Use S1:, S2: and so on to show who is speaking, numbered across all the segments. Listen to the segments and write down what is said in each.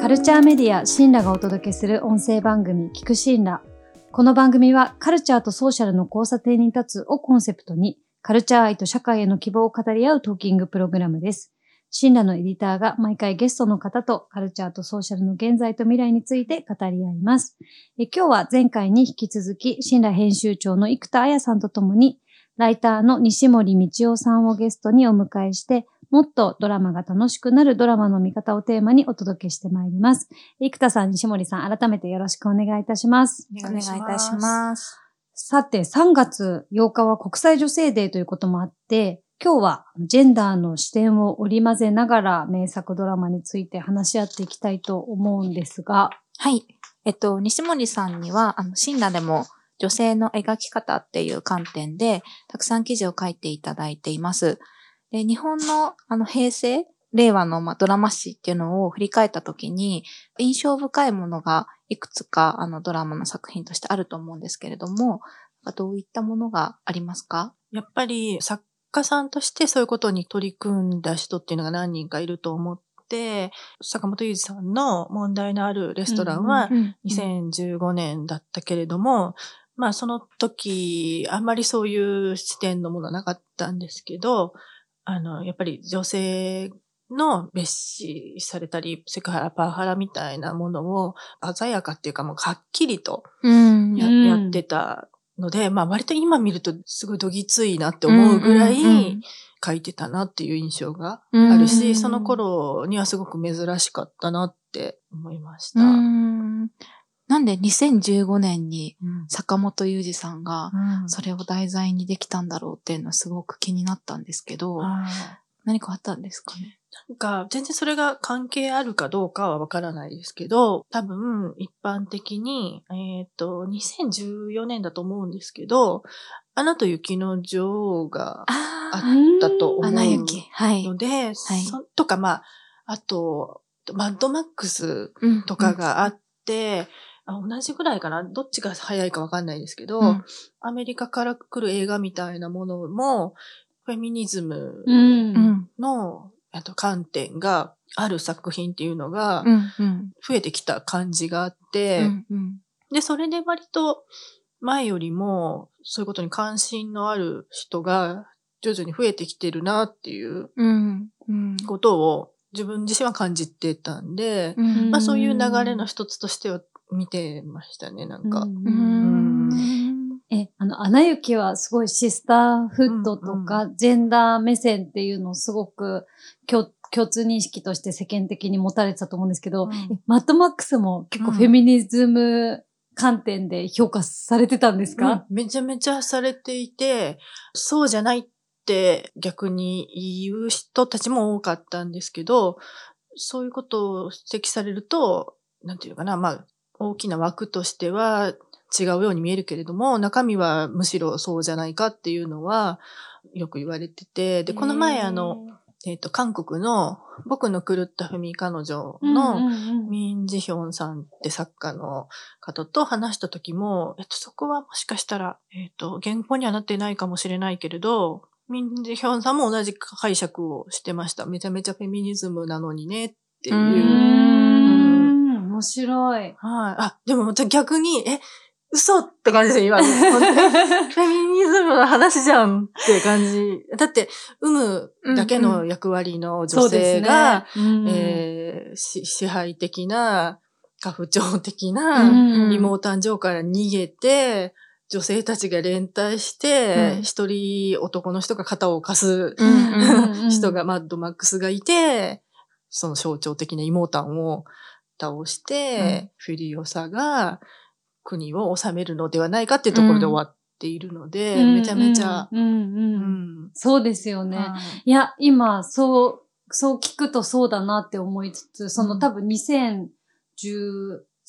S1: カルチャーメディアシンラがお届けする音声番組聞くシンラ。この番組はカルチャーとソーシャルの交差点に立つをコンセプトにカルチャー愛と社会への希望を語り合うトーキングプログラムです。シンラのエディターが毎回ゲストの方とカルチャーとソーシャルの現在と未来について語り合います。え今日は前回に引き続き、シンラ編集長の生田彩さんとともに、ライターの西森道夫さんをゲストにお迎えして、もっとドラマが楽しくなるドラマの見方をテーマにお届けしてまいります。生田さん、西森さん、改めてよろしくお願いいたします。
S2: お願いいたします。
S1: さて、3月8日は国際女性デーということもあって、今日はジェンダーの視点を織り交ぜながら名作ドラマについて話し合っていきたいと思うんですが、
S2: はい。えっと、西森さんには、あの、シンラでも女性の描き方っていう観点で、たくさん記事を書いていただいています。で、日本の、あの、平成、令和の、まあ、ドラマ史っていうのを振り返ったときに、印象深いものがいくつか、あの、ドラマの作品としてあると思うんですけれども、どういったものがありますか？
S3: やっぱり作家さんとしてそういうことに取り組んだ人っていうのが何人かいると思って、坂本裕二さんの問題のあるレストランは
S2: うん
S3: 2015年だったけれども、まあその時、あんまりそういう視点のものはなかったんですけど、あの、やっぱり女性の蔑視されたり、セクハラ、パワハラみたいなものを鮮やかっていうかもうはっきりと
S2: うん。
S3: や,、
S1: うん
S3: やってたので、まあ割と今見るとすごいどぎついなって思うぐらい書いてたなっていう印象が
S2: うん
S3: あるし、その頃にはすごく珍しかったなって思いました。
S2: うーんなんで2015年に
S3: うん。
S2: 坂本裕二さんが
S3: うん。
S2: それを題材にできたんだろうっていうのはすごく気になったんですけど、
S3: はい。
S2: 何かあったんですかね？
S3: なんか、全然それが関係あるかどうかはわからないですけど、多分、一般的に、えっ、と、2014年だと思うんですけど、アナと雪の女王が
S2: あ
S3: あったと思う
S2: アナ雪。はい。
S3: ので、そとか、まあ、あと、マッドマックス
S2: うん。
S3: とかがあって、あ同じぐらいかな？どっちが早いかわかんないですけど、
S2: うん
S3: アメリカから来る映画みたいなものも、フェミニズム
S1: うん
S2: うん。
S3: の、あと観点がある作品っていうのが
S2: うん。うん。
S3: 増えてきた感じがあって、
S2: うんうん
S3: で、それで割と前よりもそういうことに関心のある人が徐々に増えてきてるなっていう
S2: うん。うん。
S3: ことを自分自身は感じてたんで、
S2: うん
S3: まあそういう流れの一つとしては見てましたね、なんか。
S1: うん。
S2: うーん。
S1: え、あの、アナ雪はすごいシスターフッドとか、ジェンダー目線っていうのをすごく共共通認識として世間的に持たれてたと思うんですけど、
S3: うん。
S1: えマッドマックスも結構フェミニズム観点で評価されてたんですか、
S3: うん。めちゃめちゃされていて、そうじゃないって逆に言う人たちも多かったんですけど、そういうことを指摘されると、なんていうのかな、まあ、大きな枠としては違うように見えるけれども、中身はむしろそうじゃないかっていうのはよく言われてて、で、この前あの、、えっ、と、韓国の僕の狂ったフェミ彼女の、ミン・ジヒョンさんって作家の方と話した時も、えっと、そこはもしかしたら、えっと、原稿にはなってないかもしれないけれど、ミン・ジヒョンさんも同じ解釈をしてました。めちゃめちゃフェミニズムなのにねっていう
S1: 面白い。
S3: はい。あ、でも逆に、え、嘘って感じですよ、今 フェミニズムの話じゃんって感じ。だって、産むだけの役割の女性が、支配的な、家父長的
S1: う
S3: な、
S1: ん。
S3: 妹誕生から逃げて、女性たちが連帯して
S2: う、ん。
S3: 一、人男の人が肩を貸す 人が、マッドマックスがいて、その象徴的な妹を倒して、フュリオサが国を治めるのではないかっていうところで終わっているので、めちゃめちゃ、
S1: そうですよね。
S3: はい。
S1: いや、今、そう、そう聞くとそうだなって思いつつ、その、
S3: うん。
S1: 多分2013、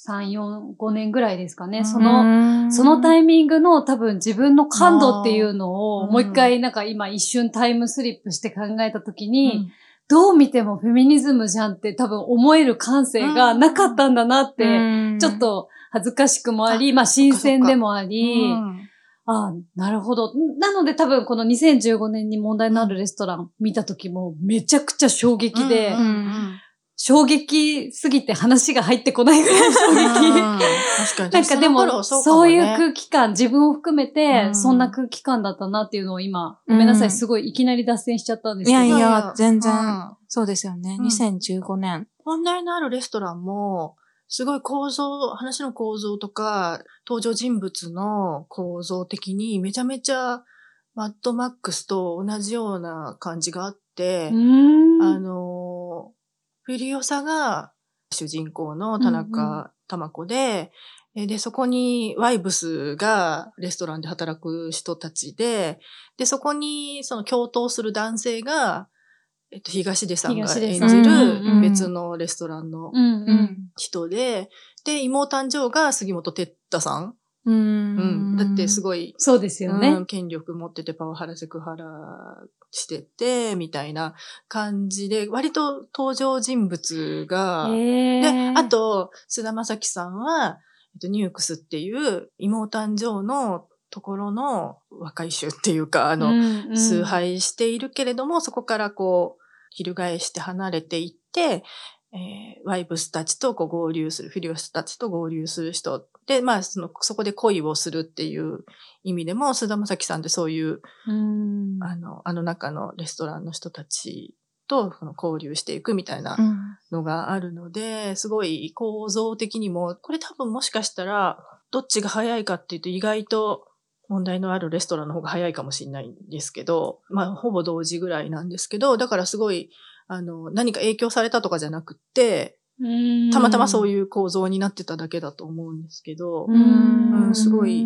S1: 4、5年ぐらいですかね。
S3: うん。
S1: その、そのタイミングの多分自分の感度っていうのをもう一回なんか今一瞬タイムスリップして考えたときに、
S3: うん
S1: どう見てもフェミニズムじゃんって多分思える感性がなかったんだなって、ちょっ、と恥ずかしくもあり、
S3: あ
S1: まあ新鮮でもあり、
S3: うん。
S1: ああ、なるほど。なので多分この2015年に問題のあるレストラン見た時もめちゃくちゃ衝撃で、
S3: うんうん
S1: 衝撃すぎて話が入ってこないぐらい衝
S3: うん
S1: 撃。
S3: 確かに。
S1: なんかでも、
S3: そ
S1: ういう空気感、自分を含めて、
S3: うん
S1: そんな空気感だったなっていうのを今、ごめんなさい、
S2: うん
S1: すごいいきなり脱線しちゃったんですけど。
S2: いやいや全然
S3: うん
S2: そうですよね。
S3: うん
S2: 2015年。
S3: 問題のあるレストランも、すごい構造、話の構造とか、登場人物の構造的にめちゃめちゃマッドマックスと同じような感じがあって
S1: う、ーん。
S3: あの、フィリオサが主人公の田中玉子で、えで、そこにワイブスがレストランで働く人たちで、で、そこにその共闘する男性が、えっと、東出さんが演じ
S2: うんうんうん
S3: る別のレストランの
S1: うんうん。
S3: 人で、で、妹誕生が杉本哲太さん。
S2: う
S3: うん。だってす
S2: い。
S3: ごい、
S1: そうですよね。
S3: うん権力持っててパワハラセクハラしてて、みたいな感じで、割と登場人物が、
S1: へ
S3: で、
S1: ー。
S3: あ、と、菅田将暉さんは、えっと、ニュークスっていう妹誕生のところの若い衆っていうか、あの、
S1: うんうん。
S3: 崇拝しているけれども、そこからこう、翻して離れていって、えーワイブスたちとこう合流する、フィリオスたちと合流する人。で、まあ、その、そこで恋をするっていう意味でも、菅田将暉さんってそういう、
S1: うん
S3: あの、あの中のレストランの人たちとその交流していくみたいな
S2: うん
S3: のがあるので、すごい構造的にも、これ多分もしかしたら、どっちが早いかっていうと意外と問題のあるレストランの方が早いかもしれないんですけど、まあほぼ同時ぐらいなんですけど、だからすごい、あの、何か影響されたとかじゃなくって、
S1: うん
S3: たまたまそういう構造になってただけだと思うんですけど、
S1: うん
S3: うんすごい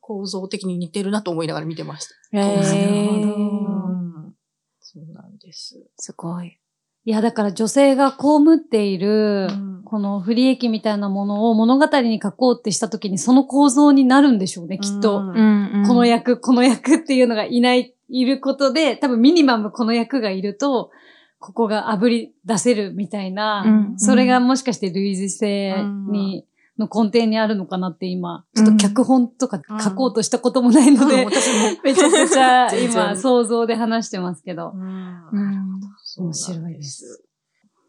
S3: 構造的に似てるなと思いながら見てました。
S2: へ
S1: なるほ
S2: ー
S1: ど
S3: うんそうなんです。
S2: すごい。
S1: いや、だから女性が被っている、
S3: うん
S1: この不利益みたいなものを物語に書こうってした時にその構造になるんでしょうね、きっと。
S3: うん
S2: ん
S1: この役、この役っていうのがいない、いることで、多分ミニマムこの役がいると、ここが炙り出せるみたいな、
S2: うん。
S1: それがもしかして類似性に、の根底にあるのかなって今、ちょっと脚本とか書こうとしたこともないので、
S3: うん。私も
S1: めちゃくちゃ今想像で話してますけど。
S3: うん。
S2: うん
S3: そうなん
S1: 面白いです。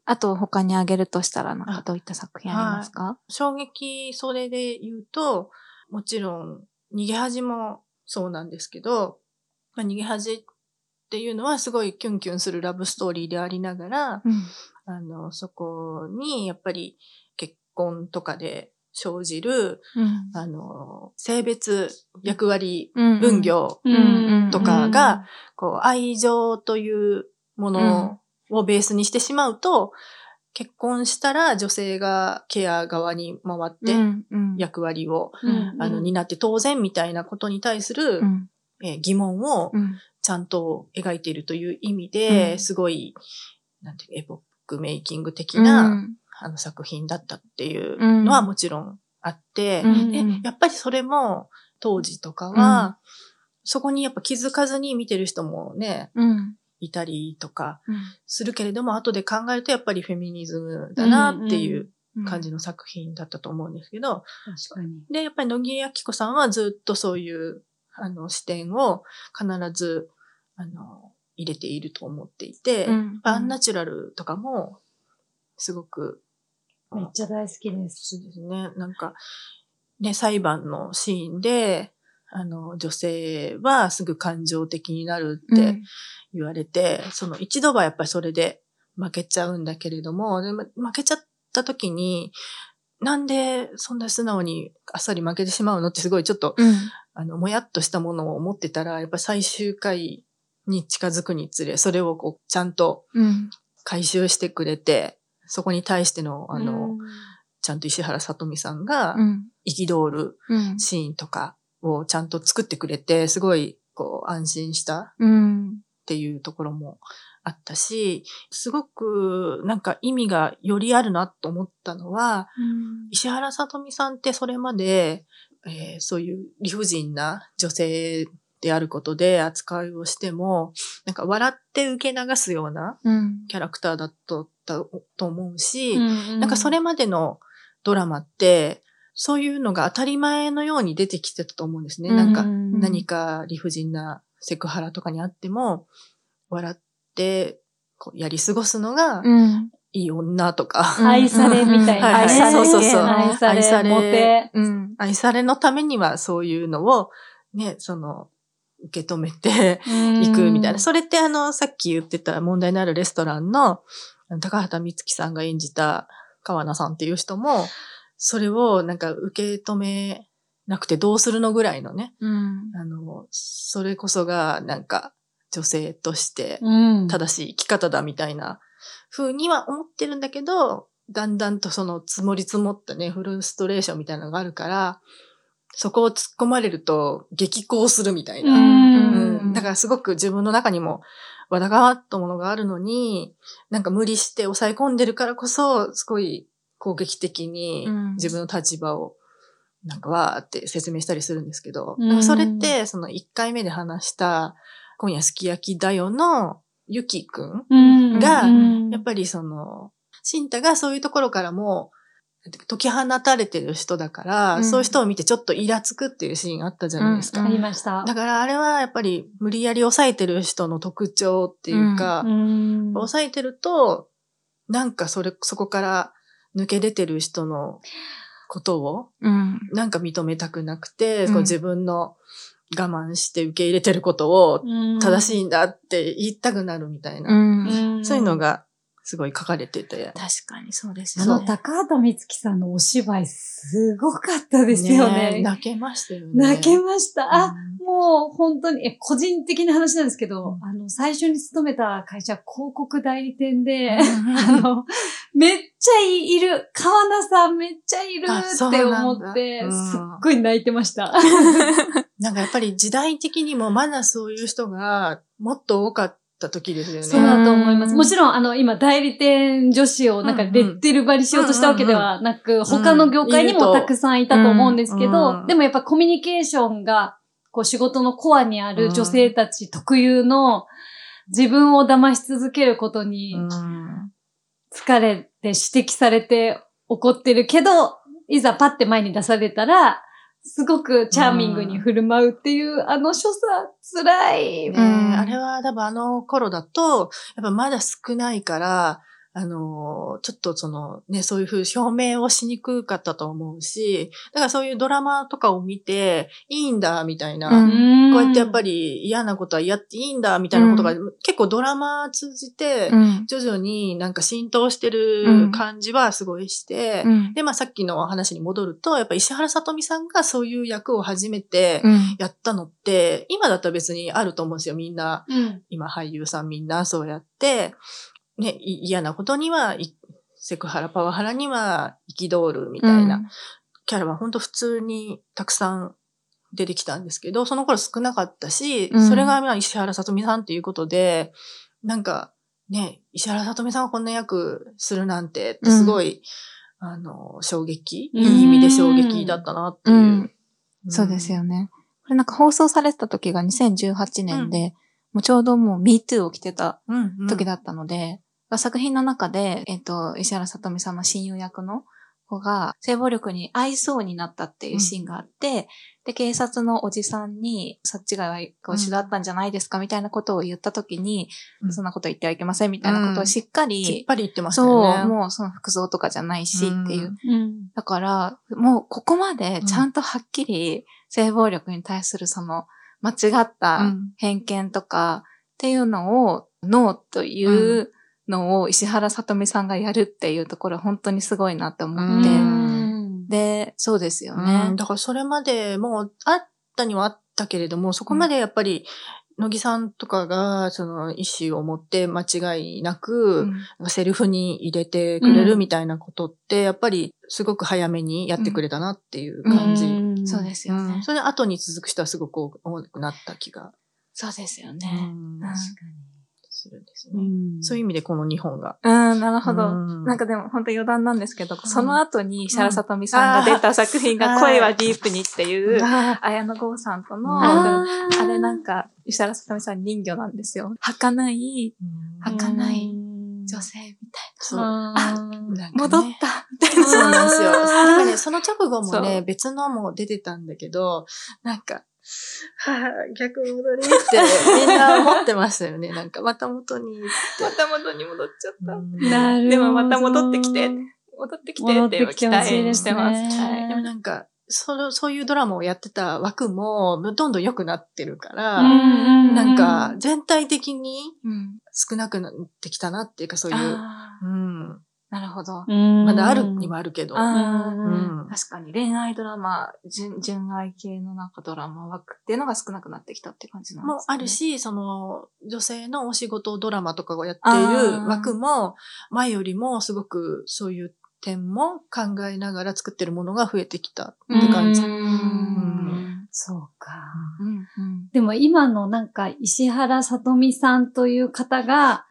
S2: あと他に挙げるとしたら、なんかどういった作品ありますか？
S3: 衝撃、それで言うと、もちろん、逃げ恥もそうなんですけど、まあ、逃げ恥っていうのはすごいキュンキュンするラブストーリーでありながら、
S2: うん。
S3: あの、そこにやっぱり結婚とかで生じる、
S2: うん。
S3: あの、性別、役割、
S2: うん
S3: 分業
S2: うん。
S3: とかが、こう、愛情というものをベースにしてしまうと、結婚したら女性がケア側に回って
S2: うん。うん。
S3: 役割を、
S1: うん。
S3: あの、担って当然みたいなことに対する、
S2: うん。
S3: えー疑問を
S2: うん
S3: ちゃんと描いているという意味で、
S2: うん。
S3: すごい、なんていうエポックメイキング的
S2: う
S3: な、
S2: ん。
S3: あの作品だったっていうのはもちろんあって、
S2: うん
S3: でやっぱりそれも当時とかは、そこにやっぱ気づかずに見てる人もね、
S2: うん。
S3: いたりとか
S2: うん。
S3: するけれども、後で考えるとやっぱりフェミニズムだなっていう
S2: うん
S3: 感じの作品だったと思うんですけど、
S1: 確かに。
S3: で、やっぱり野木明子さんはずっとそういう、あの、視点を必ず、あの、入れていると思っていて、
S2: うん
S3: アンナチュラルとかも、すごく、
S1: めっちゃ大好きです。
S3: そうですね。なんか、ね、裁判のシーンで、あの、女性はすぐ感情的になるって言われて、その一度はやっぱりそれで負けちゃうんだけれども、でも負けちゃった時に、なんでそんな素直にあっさり負けてしまうのってすごいちょっと、
S2: うん。
S3: あの、もやっとしたものを持ってたら、やっぱ最終回に近づくにつれ、それをこう、ちゃんと
S2: うん。
S3: 回収してくれて、そこに対しての、あの、
S1: うん。
S3: ちゃんと石原さとみさんが
S2: うん。
S3: 憤る
S2: うん。
S3: シーンとかをちゃんと作ってくれて、すごい、こう、安心した
S2: うん。
S3: っていうところもあったし、すごくなんか意味がよりあるなと思ったのは、石原さとみさんってそれまで、えーそういう理不尽な女性であることで扱いをしても、なんか笑って受け流すような
S2: うん。
S3: キャラクターだったと思うし、
S1: うん
S3: なんかそれまでのドラマって、そういうのが当たり前のように出てきてたと思うんですね。なんか
S1: うん。
S3: 何か理不尽なセクハラとかにあっても、笑ってこうやり過ごすのが
S2: うん。
S3: いい女とか、
S2: うん
S1: 愛されみたいな、
S3: はい
S2: はい。そうそうそう。
S1: 愛され、
S3: 愛され
S1: モテ。
S2: うん。
S3: 愛されのためにはそういうのを、ね、その、受け止めていくみたいな。それってあの、さっき言ってた問題のあるレストランの高畑充希さんが演じた川名さんっていう人も、それをなんか受け止めなくてどうするのぐらいのね、
S2: うん。
S3: あの、それこそがなんか女性として
S1: うん。
S3: 正しい生き方だみたいな風には思ってるんだけど、だんだんとその積もり積もったね、フルストレーションみたいなのがあるから、そこを突っ込まれると激高するみたいな。
S1: うん
S3: うんだからすごく自分の中にもわだがわったものがあるのに、なんか無理して抑え込んでるからこそ、すごい攻撃的に
S2: うん
S3: 自分の立場をなんかわーって説明したりするんですけど、
S1: うん
S3: それってその1回目で話した今夜すき焼きだよのゆきくん
S1: うん。
S3: が
S1: うん。
S3: やっぱりその、シンタがそういうところからも、解き放たれてる人だから、
S2: うん。
S3: そういう人を見てちょっとイラつくっていうシーンあったじゃないですか。
S2: うん。
S1: ありました。
S3: だからあれはやっぱり無理やり抑えてる人の特徴っていうか、
S1: うん。
S3: 抑えてると、なんかそれ、そこから抜け出てる人のことを、
S2: うん。
S3: なんか認めたくなくて、
S2: うん。
S3: こう自分の我慢して受け入れてることを正しいんだって言いたくなるみたいな。
S2: うん。
S1: ん
S3: そういうのがすごい書かれてて。
S2: 確かにそうです
S1: あ
S2: よね。
S1: の高畑充希さんのお芝居すごかったですよね。
S3: え泣けましたよね。
S1: 泣けました。あ、
S3: うん
S1: もう本当に、え、個人的な話なんですけど、あの、最初に勤めた会社、広告代理店で、あの、めっちゃいる、川名さんめっちゃいるって思って、
S3: うん
S1: すっごい泣いてました。
S3: なんかやっぱり時代的にもまだそういう人がもっと多かった時ですよね。
S1: そうだと思います。
S2: うん。
S1: もちろん、あの、今、代理店女子をなんか、レッテル張りしようとしたわけではなく、他の業界にもたくさんいたと思うんですけ
S3: うん
S1: ど、
S3: うん。
S1: でもやっぱコミュニケーションが、こう、仕事のコアにある女性たち特有の、自分を騙し続けることに
S3: うん。
S1: 疲れて指摘されて怒ってるけど、いざパッて前に出されたら、すごくチャーミングに振る舞うっていう、あの所作、辛い。
S3: ね
S2: うん
S3: あれは多分あの頃だと、やっぱまだ少ないから、あの、ちょっとそのね、そういうふう表明をしにくかったと思うし、だからそういうドラマとかを見て、いいんだ、みたいな。
S2: うん
S3: こうやってやっぱ
S1: り、
S3: り嫌なことはやっていいんだ、みたいなことが、
S2: う
S3: 結構ドラマ通じて、
S2: うん。
S3: 徐々になんか浸透して
S2: う
S3: る
S2: ん
S3: 感じはすごいして、
S2: うん。
S3: で、まあさっきの話に戻ると、やっぱ石原さとみさんがそういう役を初めて
S2: うん。
S3: やったのって、今だったら別にあると思うんですよ。みんな、
S1: うん。
S3: 今俳優さんみんなそうやって、ね、い嫌なことには、いセクハラ、パワハラには憤るみたいな。キャラは本当普通にたくさん出てきたんですけど、その頃少なかったし、
S2: うん。
S3: それがまあ石原さとみさんっていうことで、なんかね、石原さとみさんがこんな役するなんてってすごい、あの、衝撃、
S1: うん
S3: いい意味で衝撃だったなっていう。
S2: うん。そうですよね。これなんか放送されてた時が2018年で、もうちょうどもう MeToo を着てた
S3: うん。うん、
S2: 時だったので、作品の中で、えっ、と、石原さとみさんの親友役の子が性暴力に合いそうになったっていうシーンがあって、で、警察のおじさんに、そっちがご一緒だったんじゃないですかみたいなことを言った時に、
S3: うん
S2: そんなこと言ってはいけませんみたいなことをしっかり、
S3: きっぱり言ってました
S2: そう。もうその服装とかじゃないしっていう。
S1: うん。
S2: だから、もうここまでちゃんとはっきり性暴力に対するその間違った
S3: うん
S2: 偏見とかっていうのを、ノーというのを石原さとみさんがやるっていうところは本当にすごいなって思って。
S3: うん。
S2: で、そうですよ
S3: う
S2: ね
S3: ん。だからそれまでもうあったにはあったけれども、そこまでやっぱり、乃木さんとかが、その意思を持って間違いなく、
S2: うん。
S3: セリフに入れてくれるみたいなことって、やっぱりすごく早めにやってくれたなっていう感じ。
S1: ん。
S2: そうですよね。
S3: うん。それで後に続く人はすごく多くなった気が、
S2: そうですよ
S3: う
S2: ね。
S3: ん。
S2: 確
S3: するんですね。
S1: うん
S3: そういう意味でこの日本が。
S2: うん、なるほど。
S3: うん
S2: なんかでも本当余談なんですけど、
S3: ん
S2: その後に石原さとみさんが出た作品が恋はディープにっていう、
S3: あ
S2: 綾野剛さんとの、
S1: あ
S2: あれなんか、石原さとみさん人魚なんですよ。儚い
S3: ー
S2: 儚い
S1: うん
S2: 女性みたい
S3: そう。
S1: あ。
S2: 戻った。
S3: そうなんですよ。なんかね、その直後も
S2: そ
S3: ね、別のも出てたんだけど、なんか、はい、逆戻りってみんな思ってましたよね。なんか、また元に。
S2: また元に戻っちゃった。
S3: うん
S1: なるほど。
S2: でもまた戻ってきて戻ってきて
S1: 戻っ
S2: ってて期待
S1: ですね
S2: してます。はい
S3: でもなんか、その、そういうドラマをやってた枠も、どんどん良くなってるから、
S1: うん
S3: なんか、全体的に
S2: うん。
S3: 少なくなってきたなっていうか、そういう、うん。
S2: なるほど。
S1: うん
S3: まだあるにはあるけど。
S2: 確かに恋愛ドラマ、純純愛系のなんかドラマ枠っていうのが少なくなってきたって感じなんですね。
S3: もあるし、その、女性のお仕事ドラマとかをやっている枠も、前よりもすごくそういう点も考えながら作ってるものが増えてきたって感じ。
S1: そうか。
S2: うんうん
S1: でも今のなんか石原さとみさんという方が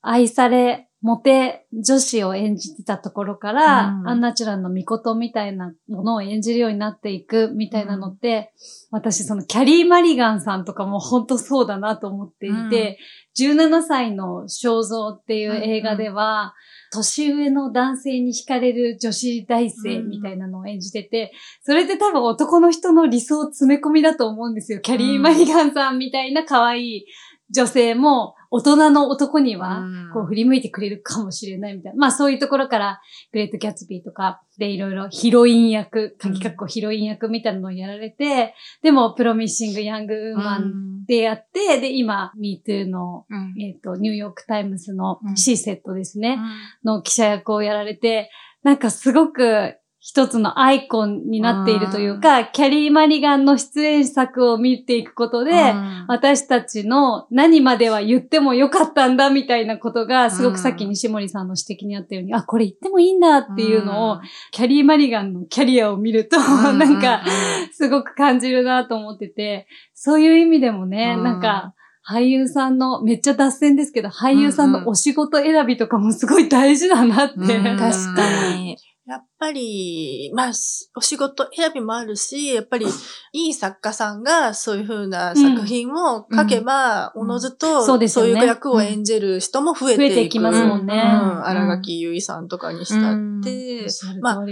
S1: 愛され、モテ女子を演じてたところから、
S3: うん。
S1: アンナチュラルのミコトみたいなものを演じるようになっていくみたいなのって、私そのキャリー・マリガンさんとかも本当そうだなと思っていて、17歳の肖像っていう映画では、年上の男性に惹かれる女子大生みたいなのを演じてて、それって多分男の人の理想詰め込みだと思うんですよ。キャリー・マリガンさんみたいな可愛い女性も大人の男には
S3: うん。
S1: こう振り向いてくれるかもしれないみたいな。まあそういうところからグレート・ギャツビーとかでいろいろヒロイン役、鍵括弧ヒロイン役みたいなのをやられて、でもプロミシング・ヤング・ウーマンでやって、で今 MeToo の
S2: うん。
S1: えっ、と、ニューヨークタイムズの
S2: うん。
S1: シー・セッドですね、の記者役をやられて、なんかすごく一つのアイコンになっているというか、キャリー・マリガンの出演作を見ていくことで、
S3: うん。
S1: 私たちの何までは言ってもよかったんだみたいなことが、すごくさっき西森さんの指摘にあったように、あ、これ言ってもいいんだっていうのを、キャリー・マリガンのキャリアを見ると、なんか、すごく感じるなと思ってて、そういう意味でもね、
S3: うん。
S1: なんか、俳優さんの、めっちゃ脱線ですけど、俳優さんのお仕事選びとかもすごい大事だなって。
S3: うん。
S2: 確かに。
S3: やっぱり、まあ、しお仕事選びもあるし、やっぱり、いい作家さんがそういう風な作品を書けば、
S2: うん。
S3: おのずと、
S1: そう
S3: いう役を演じる人も増えていく。
S1: 増えていきますもんね。
S3: うん。荒垣結衣さんとかにしたって、まあ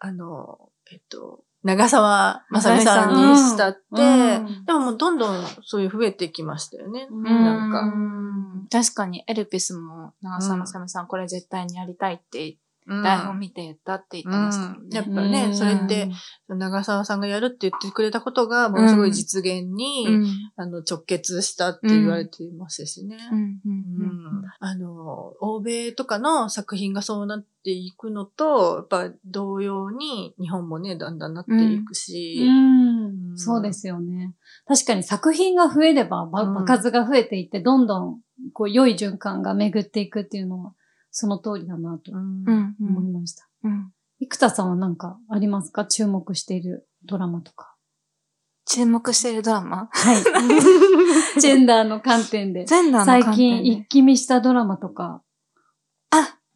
S3: あの、えっと、長澤まさみさんにしたって、
S1: うん。
S3: でももうどんどんそういう増えてきましたよね。
S1: うん。
S3: なんか。
S2: うん確かに、エルピスも、長澤まさみさん、これ絶対にやりたいって、
S3: うん
S2: 台本見て言ったって言ってました。もん。ね。
S3: やっぱねそれって長澤さんがやるって言ってくれたことが、ものすごい実現に、
S2: うん。
S3: あの、直結したって言われていますしね。
S2: うん。うん。
S3: うん。あの、欧米とかの作品がそうなっていくのと、やっぱ同様に日本もね、だんだんなっていくし、
S1: うん。
S3: うん。
S1: そうですよね。確かに作品が増えれば、場数が増えていって、どんどん、こう、良い循環が巡っていくっていうのは、その通りだなと思いました。
S2: うん
S1: 生田さんは何かありますか？注目しているドラマとか。
S2: 注目しているドラマ？
S1: はい。ジェンダーの観点で。
S2: 全裸の
S1: 最
S2: 観点で
S1: 近一気見したドラマとか。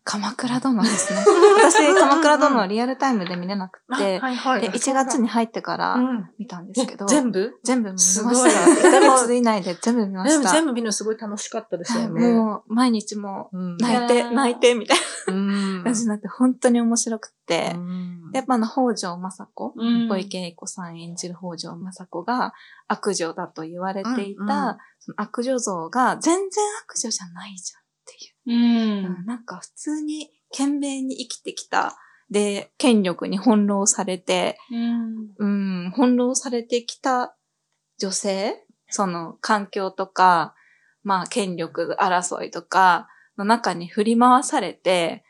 S2: あ、鎌倉殿ですね。私、鎌倉殿をリアルタイムで見れなくて、
S3: はいはい。
S2: で、1月に入ってから
S3: うん。
S2: 見たんですけど、
S3: 全部？
S2: 全部見ました。
S3: すごい
S2: 1ヶ 月以内で全部見ました。
S3: 全部見るのすごい楽しかったですよね。
S2: もう、毎日も泣いて、
S1: うん
S2: 泣いて、みたい
S3: うん。
S2: な感じになって、本当に面白くて。
S3: う、ん。
S2: やっぱあの、北条政子、
S1: うん。
S2: 小池栄子さん演じる北条政子が悪女だと言われていた、その悪女像が全然悪女じゃないじゃんっていう。
S1: うん
S2: うんなんか普通に懸命に生きてきた。で、権力に翻弄されて、
S1: うん。
S2: うん、翻弄されてきた女性その環境とか、まあ権力争いとかの中に振り回されて、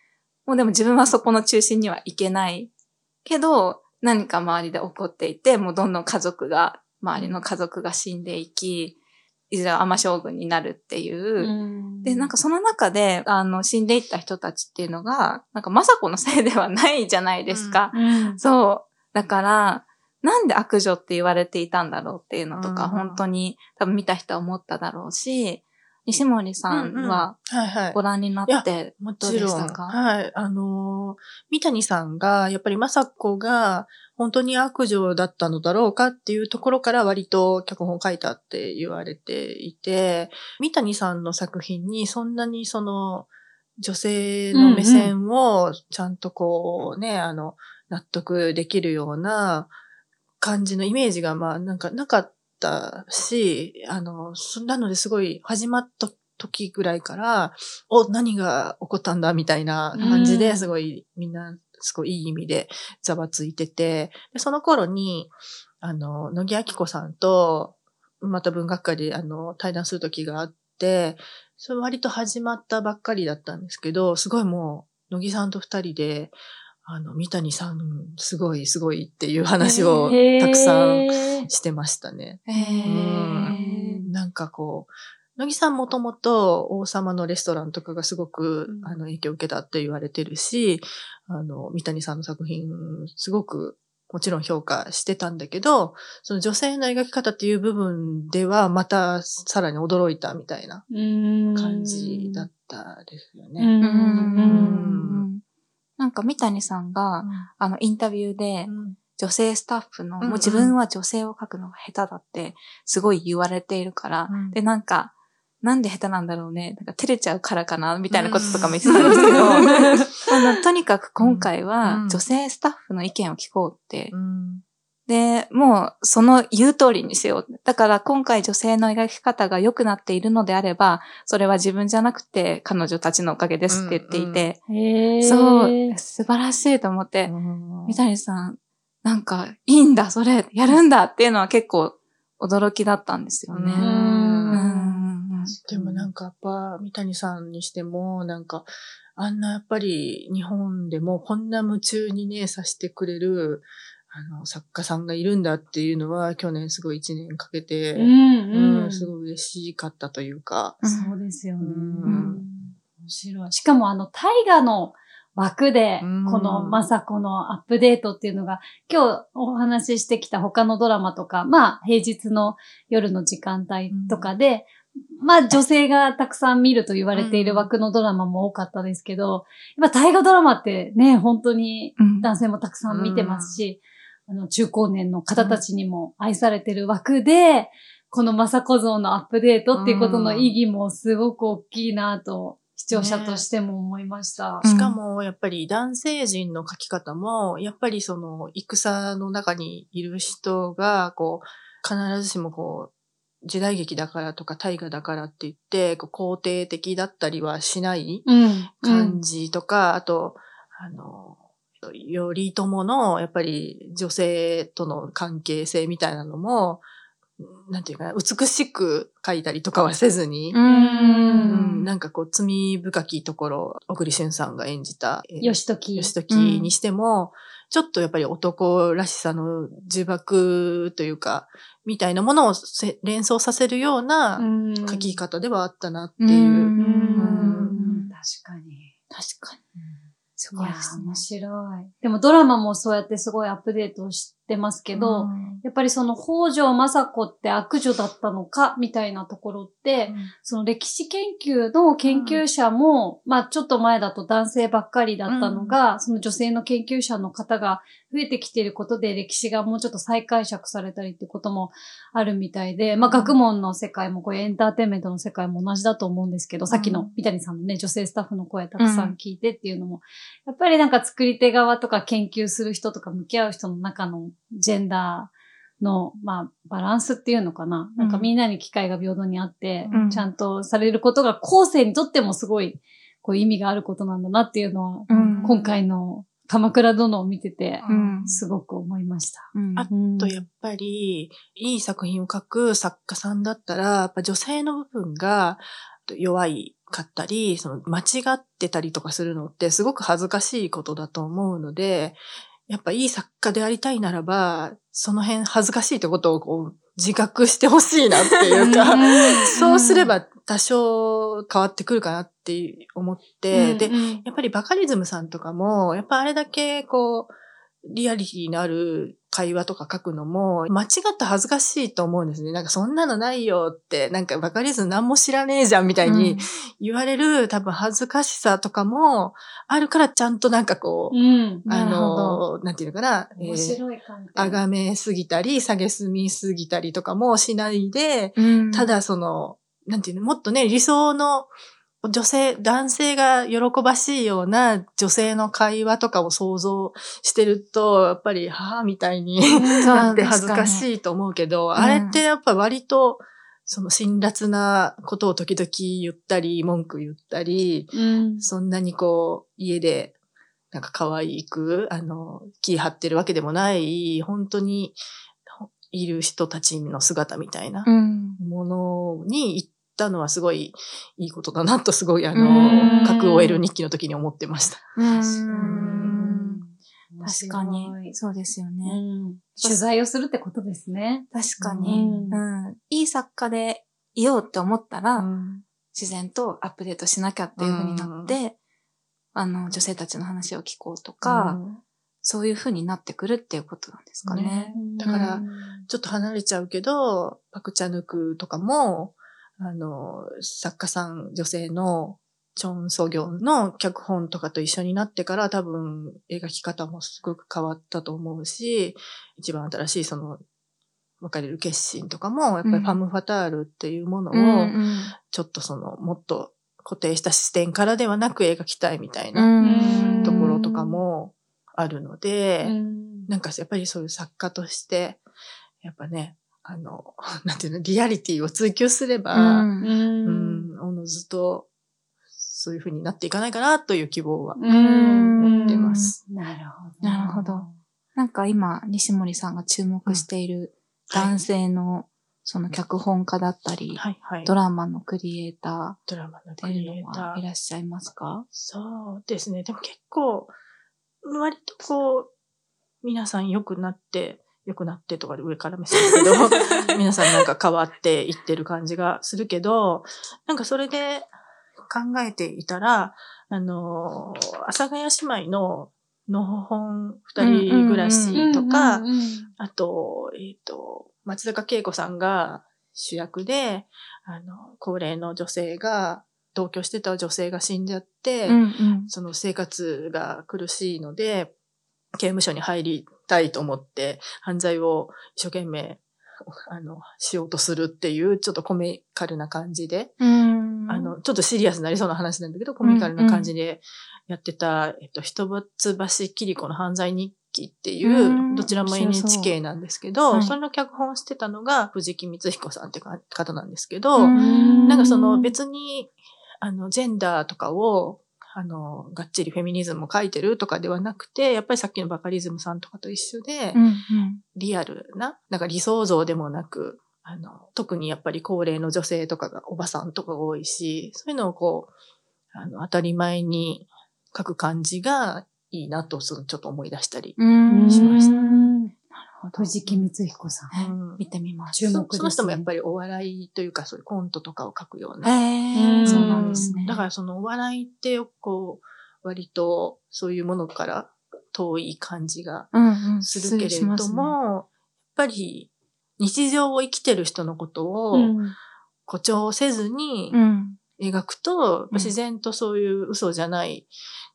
S2: もうでも自分はそこの中心には行けない。けど、何か周りで起こっていて、もうどんどん家族が、周りの家族が死んでいき、いずれは天将軍になるっていう、で、なんかその中で、あの、死んでいった人たちっていうのが、なんか政子のせいではないじゃないですか。
S1: うん、
S2: そう。だから、なんで悪女って言われていたんだろうっていうのとか、
S3: うん
S2: 本当に多分見た人は思っただろうし、西森さんは
S3: はいはい。
S2: ご覧になって、
S3: も
S2: どうで
S3: ちろん。
S2: したか
S3: はい。あのー三谷さんが、やっぱり雅子が本当に悪女だったのだろうかっていうところから割と脚本を書いたって言われていて、三谷さんの作品にそんなにその女性の目線をちゃんとこうね、あの、納得できるような感じのイメージが、まあ、なんかなかったし、あの、そなのですごい始まった時ぐらいから、お、何が起こったんだみたいな感じ
S1: うん。
S3: で、すごい、みんな、すごいいい意味でざわついてて、でその頃に、あの、野木明子さんと、また文学会で、あの、対談する時があって、それ割と始まったばっかりだったんですけど、すごいもう、乃木さんと二人で、あの、三谷さん、すごい、すごいっていう話をたくさん
S1: ん
S3: してましたね。
S2: へ
S3: うん。なんかこう、乃木さんもともと王様のレストランとかがすごく、
S1: うん。
S3: あの影響を受けたって言われてるし、あの、三谷さんの作品、すごくもちろん評価してたんだけど、その女性の描き方っていう部分ではまたさらに驚いたみたいな感じだったですよね。
S1: うん。うん
S2: うんなんか三谷さんが、あの、インタビューで、
S3: うん。
S2: 女性スタッフの、
S3: うんうん。
S2: もう自分は女性を描くのが下手だって、すごい言われているから、
S3: うん。
S2: で、なんか、なんで下手なんだろうね。なんか照れちゃうからかな？みたいなこととかも言ってたんですけど、あのとにかく今回
S3: う
S2: は
S3: ん。
S2: 女性スタッフの意見を聞こうって。
S3: うん。
S2: で、もうその言う通りにしよう。だから今回女性の描き方が良くなっているのであれば、それは自分じゃなくて彼女たちのおかげですって言っていて、
S1: へー。
S2: そう、素晴らしいと思って、
S3: うん。
S2: 三谷さん、なんか、いいんだ、それ、やるんだっていうのは結構驚きだったんですよね。
S3: うん
S2: うん
S3: でもなんかやっぱ、三谷さんにしても、なんか、あんなやっぱり日本でもこんな夢中にね、させてくれる、あの、作家さんがいるんだっていうのは、去年すごい一年かけて、
S1: うんうん。
S3: うんすごい嬉しかったというか、
S1: そうですよね。
S3: うん。
S1: 面白い。しかもあの、大河の枠で
S3: うん、
S1: この、まさこのアップデートっていうのが、今日お話ししてきた他のドラマとか、まあ、平日の夜の時間帯とかで、まあ、女性がたくさん見ると言われている枠のドラマも多かったですけど、やっぱ大河ドラマってね、本当に
S2: うん。
S1: 男性もたくさん見てますし、あの、中高年の方たちにも愛されてる枠で、この雅子像のアップデートっていうことの意義もすごく大きいなと、視聴者としても思いました。
S2: うん。
S3: しかも、やっぱり男性陣の書き方も、やっぱりその、戦の中にいる人が、こう、必ずしもこう、時代劇だからとか大河だからって言って、こう肯定的だったりはしない
S1: うん。
S3: 感じとか、あと、あの、頼朝の、やっぱり女性との関係性みたいなのも、なんていうかな、美しく書いたりとかはせずに、
S2: うん
S3: うんなんかこう、罪深きところ、小栗旬さんが演じた、えー
S1: 義時。
S3: 義時にしても、ちょっとやっぱり男らしさの呪縛というか、みたいなものをせ連想させるような
S1: うん
S3: 書き方ではあったなっていう。
S2: うん
S1: うん確かに。
S2: 確かに。すごいですね
S1: 面。白い。でもドラマもそうやってすごいアップデートしてますけど、
S3: うん。
S1: やっぱりその北条政子って悪女だったのかみたいなところって、その歴史研究の研究者も、まあちょっと前だと男性ばっかりだったのが、その女性の研究者の方が増えてきていることで歴史がもうちょっと再解釈されたりってこともあるみたいで、まあ学問の世界もこういうエンターテインメントの世界も同じだと思うんですけど、さっきの三谷さんのね、女性スタッフの声たくさん聞いてっていうのも、やっぱりなんか作り手側とか研究する人とか向き合う人の中のジェンダー、の、まあ、バランスっていうのかな。なんかみんなに機会が平等にあって、
S2: うん。
S1: ちゃんとされることが後世にとってもすごい、こう意味があることなんだなっていうのは、
S2: うん。
S1: 今回の鎌倉殿を見てて、
S2: うん。
S1: すごく思いました。
S2: うん。
S3: あとやっぱり、いい作品を書く作家さんだったら、やっぱ女性の部分が弱いかったり、その間違ってたりとかするのってすごく恥ずかしいことだと思うので、やっぱいい作家でありたいならば、その辺恥ずかしいってことをこう自覚してほしいなっていうか、そうすれば多少変わってくるかなって思って、で、
S1: うん。
S3: やっぱりバカリズムさんとかも、やっぱあれだけこう、リアリティのある会話とか書くのも、間違った恥ずかしいと思うんですね。なんかそんなのないよって、なんかバカリズム何も知らねえじゃんみたいに言われる多分恥ずかしさとかもあるからちゃんとなんかこう、
S1: うん。
S3: あの、なんていうのかな、え
S1: 面
S3: ー
S1: 白い観点。
S3: あがめすぎたり、下げすみすぎたりとかもしないで、
S2: うん
S3: ただその、なんていうの、もっとね、理想の女性、男性が喜ばしいような女性の会話とかを想像してると、やっぱり母みたいになって恥ずかしいと思うけど、
S2: ん
S3: あれってやっぱ割と、その辛辣なことを時々言ったり、文句言ったり、
S1: うん。
S3: そんなにこう、家で、なんか可愛く、あの、気張ってるわけでもない、本当に、いる人たちの姿みたいな
S2: うん。
S3: ものに行ったのはすごいいいことだなと、すごいあ
S2: うん
S3: の、各 OL 日記の時に思ってました。
S2: 確かに。そうですよね。
S1: うん取材をするってことですね。
S2: 確かに。いい作家でいようって思ったら、
S3: うん
S2: 自然とアップデートしなきゃっていう風になって、あの、女性たちの話を聞こうとか、そういう風になってくるっていうことなんですかね。
S3: だから
S1: うん
S3: ちょっと離れちゃうけど、パクチャヌクとかも、あの、作家さん、女性のチョン・ソギョンの脚本とかと一緒になってから多分描き方もすごく変わったと思うし、一番新しいその、別れる決心とかも、やっぱりファム・ファタールっていうものを、ちょっとその、もっと固定した視点からではなく描きたいみたいな
S2: うん。
S3: ところとかもあるので、
S1: うん。
S3: なんかやっぱりそういう作家として、やっぱね、あの、なんていうの、リアリティを追求すれば、
S2: うん
S3: うん、おのずと、そういう風になっていかないかなという希望は
S1: うん
S3: 持ってます。
S1: なるほど。
S2: なるほど。なんか今、西森さんが注目している男性の、その脚本家だったり、
S3: はい、はい。
S2: ドラマのクリエイタ
S3: ドラマのクリエイター。
S2: いらっしゃいますか？
S3: そうですね。でも結構、割とこう、皆さん良くなって、良くなってとかで上から目線だけど、皆さんなんか変わっていってる感じがするけど、なんかそれで考えていたら、あの、阿佐ヶ谷姉妹ののほほん二人暮らしとか、
S1: うんうんうん
S3: あと、えっ、と、松坂慶子さんが主役で、あの、高齢の女性が、同居してた女性が死んじゃって、
S2: ん。
S3: その生活が苦しいので、刑務所に入りたいと思って、犯罪を一生懸命、あの、しようとするっていう、ちょっとコミカルな感じで、
S2: うん。
S3: あの、ちょっとシリアスになりそうな話なんだけど、コミカルな感じでやってた、えっと、一橋桐子の犯罪日記っていうう、
S2: ん。
S3: どちらも NHK なんですけど、
S2: はい。
S3: それの脚本をしてたのが藤木光彦さんっていうか方なんですけど、
S2: うん。
S3: なんかその別に、あの、ジェンダーとかを、あの、がっちりフェミニズムを書いてるとかではなくて、やっぱりさっきのバカリズムさんとかと一緒で、
S2: うんうん
S3: リアルな、なんか理想像でもなく、あの、特にやっぱり高齢の女性とかが、おばさんとかが多いし、そういうのをこう、あの、当たり前に書く感じがいいなと、そのちょっと思い出したり。
S2: うん
S3: しました
S1: うん藤木光彦さん。
S3: うん
S2: 見てみます。
S1: 注目ですね
S3: その人もやっぱりお笑いというか、そういうコントとかを書くような。だからそのお笑いってよくこう、割とそういうものから遠い感じが
S2: うんうん、
S3: するけれど
S2: 失礼しますね
S3: も、やっぱり日常を生きてる人のことを
S1: うん
S3: 誇張せずに
S2: うん。
S3: 描くと、
S2: うん
S3: 自然とそういう嘘じゃない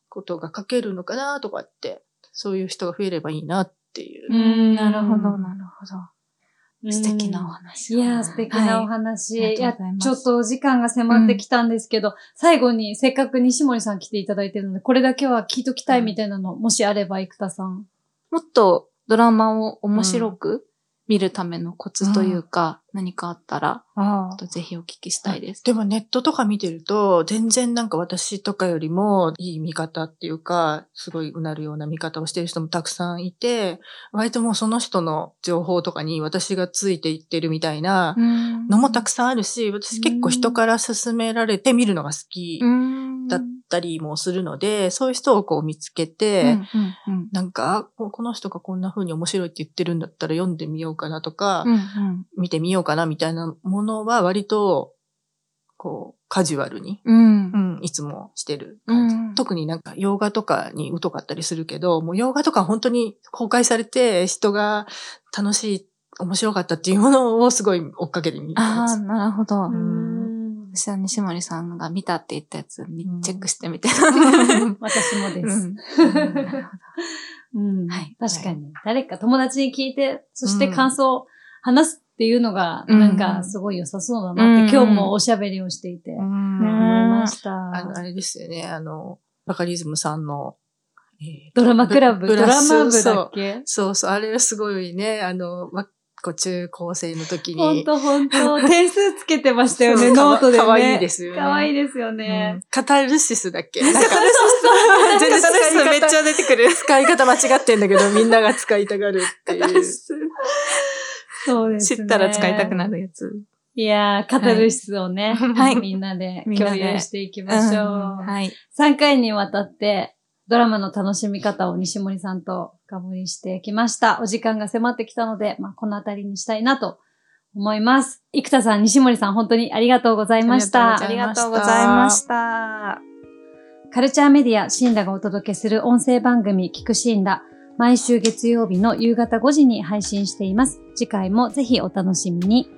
S3: ことが書けるのかなとかって、そういう人が増えればいいなっていう。
S2: うん、なるほど、なるほど。素敵なお話を。
S1: いや、素敵なお話。
S2: はい
S1: やちょっとお時間が迫ってきたんですけど、最後にせっかく西森さん来ていただいてるので、これだけは聞いときたいみたいなの、もしあれば、生田さん。
S2: もっとドラマを面白く見るためのコツというか、何かあったら、ぜひお聞きしたいです。
S3: でもネットとか見てると、全然なんか私とかよりもいい見方っていうか、すごいうなるような見方をしてる人もたくさんいて、割ともうその人の情報とかに私がついていってるみたいなのもたくさんあるし、私結構人から勧められて見るのが好き。だったりもするので、そういう人をこう見つけて、
S2: うんうん
S3: なんか、あここの人がこんな風に面白いって言ってるんだったら読んでみようかなとか、
S2: うんうん
S3: 見てみようかなみたいなものは割と、こう、カジュアルに、
S2: うん
S3: うん、いつもしてる感じ。
S2: うん
S3: 特になんか洋画とかに疎かったりするけど、もう洋画とか本当に公開されて人が楽しい、面白かったっていうものをすごい追っかけてみて
S2: ああ。なるほど。
S3: ん
S2: 私は西森さんが見たって言ったやつ、
S3: ん
S2: チェックしてみて。
S1: 私もです。うん。
S2: はい。
S1: 確かに。誰か友達に聞いて、そして感想を話すっていうのが、
S2: うん。
S1: なんかすごい良さそうだなって、
S2: うん。
S1: 今日もおしゃべりをしていて、
S3: うん。
S1: 思いました。
S3: あの、あれですよね、あの、バカリズムさんの、えー
S1: ドラマクラブ、ド
S3: ブラ
S1: マ部だ
S3: そう
S1: っけ
S3: そうそう、あれはすごいね、あの、ま、こう中高生の時に。
S1: ほんとほんと。点数つけてましたよね、ノートでね。
S3: かわいいですよね
S1: かわいいですよ
S3: う
S1: ね
S3: ん。カタルシスだっけ？
S1: カタルシス
S3: 全然
S1: カタルシスめっちゃ
S3: 出てくる。使い方間違ってんだけど、みんなが使いたがるっていう。
S1: そうですね。
S2: 知ったら使いたくなるやつ。
S1: いやー、カタルシスをね、
S2: はい
S1: みんなで共有していきましょう。
S2: はい。
S1: 3回にわたって、ドラマの楽しみ方を西森さんと深掘りしてきました。お時間が迫ってきたので、まあ、このあたりにしたいなと思います。生田さん、西森さん、本当にありがとうございました。
S2: ありがとうございました。
S1: カルチャーメディア、シンラがお届けする音声番組、聞くシンラ。毎週月曜日の夕方5時に配信しています。次回もぜひお楽しみに。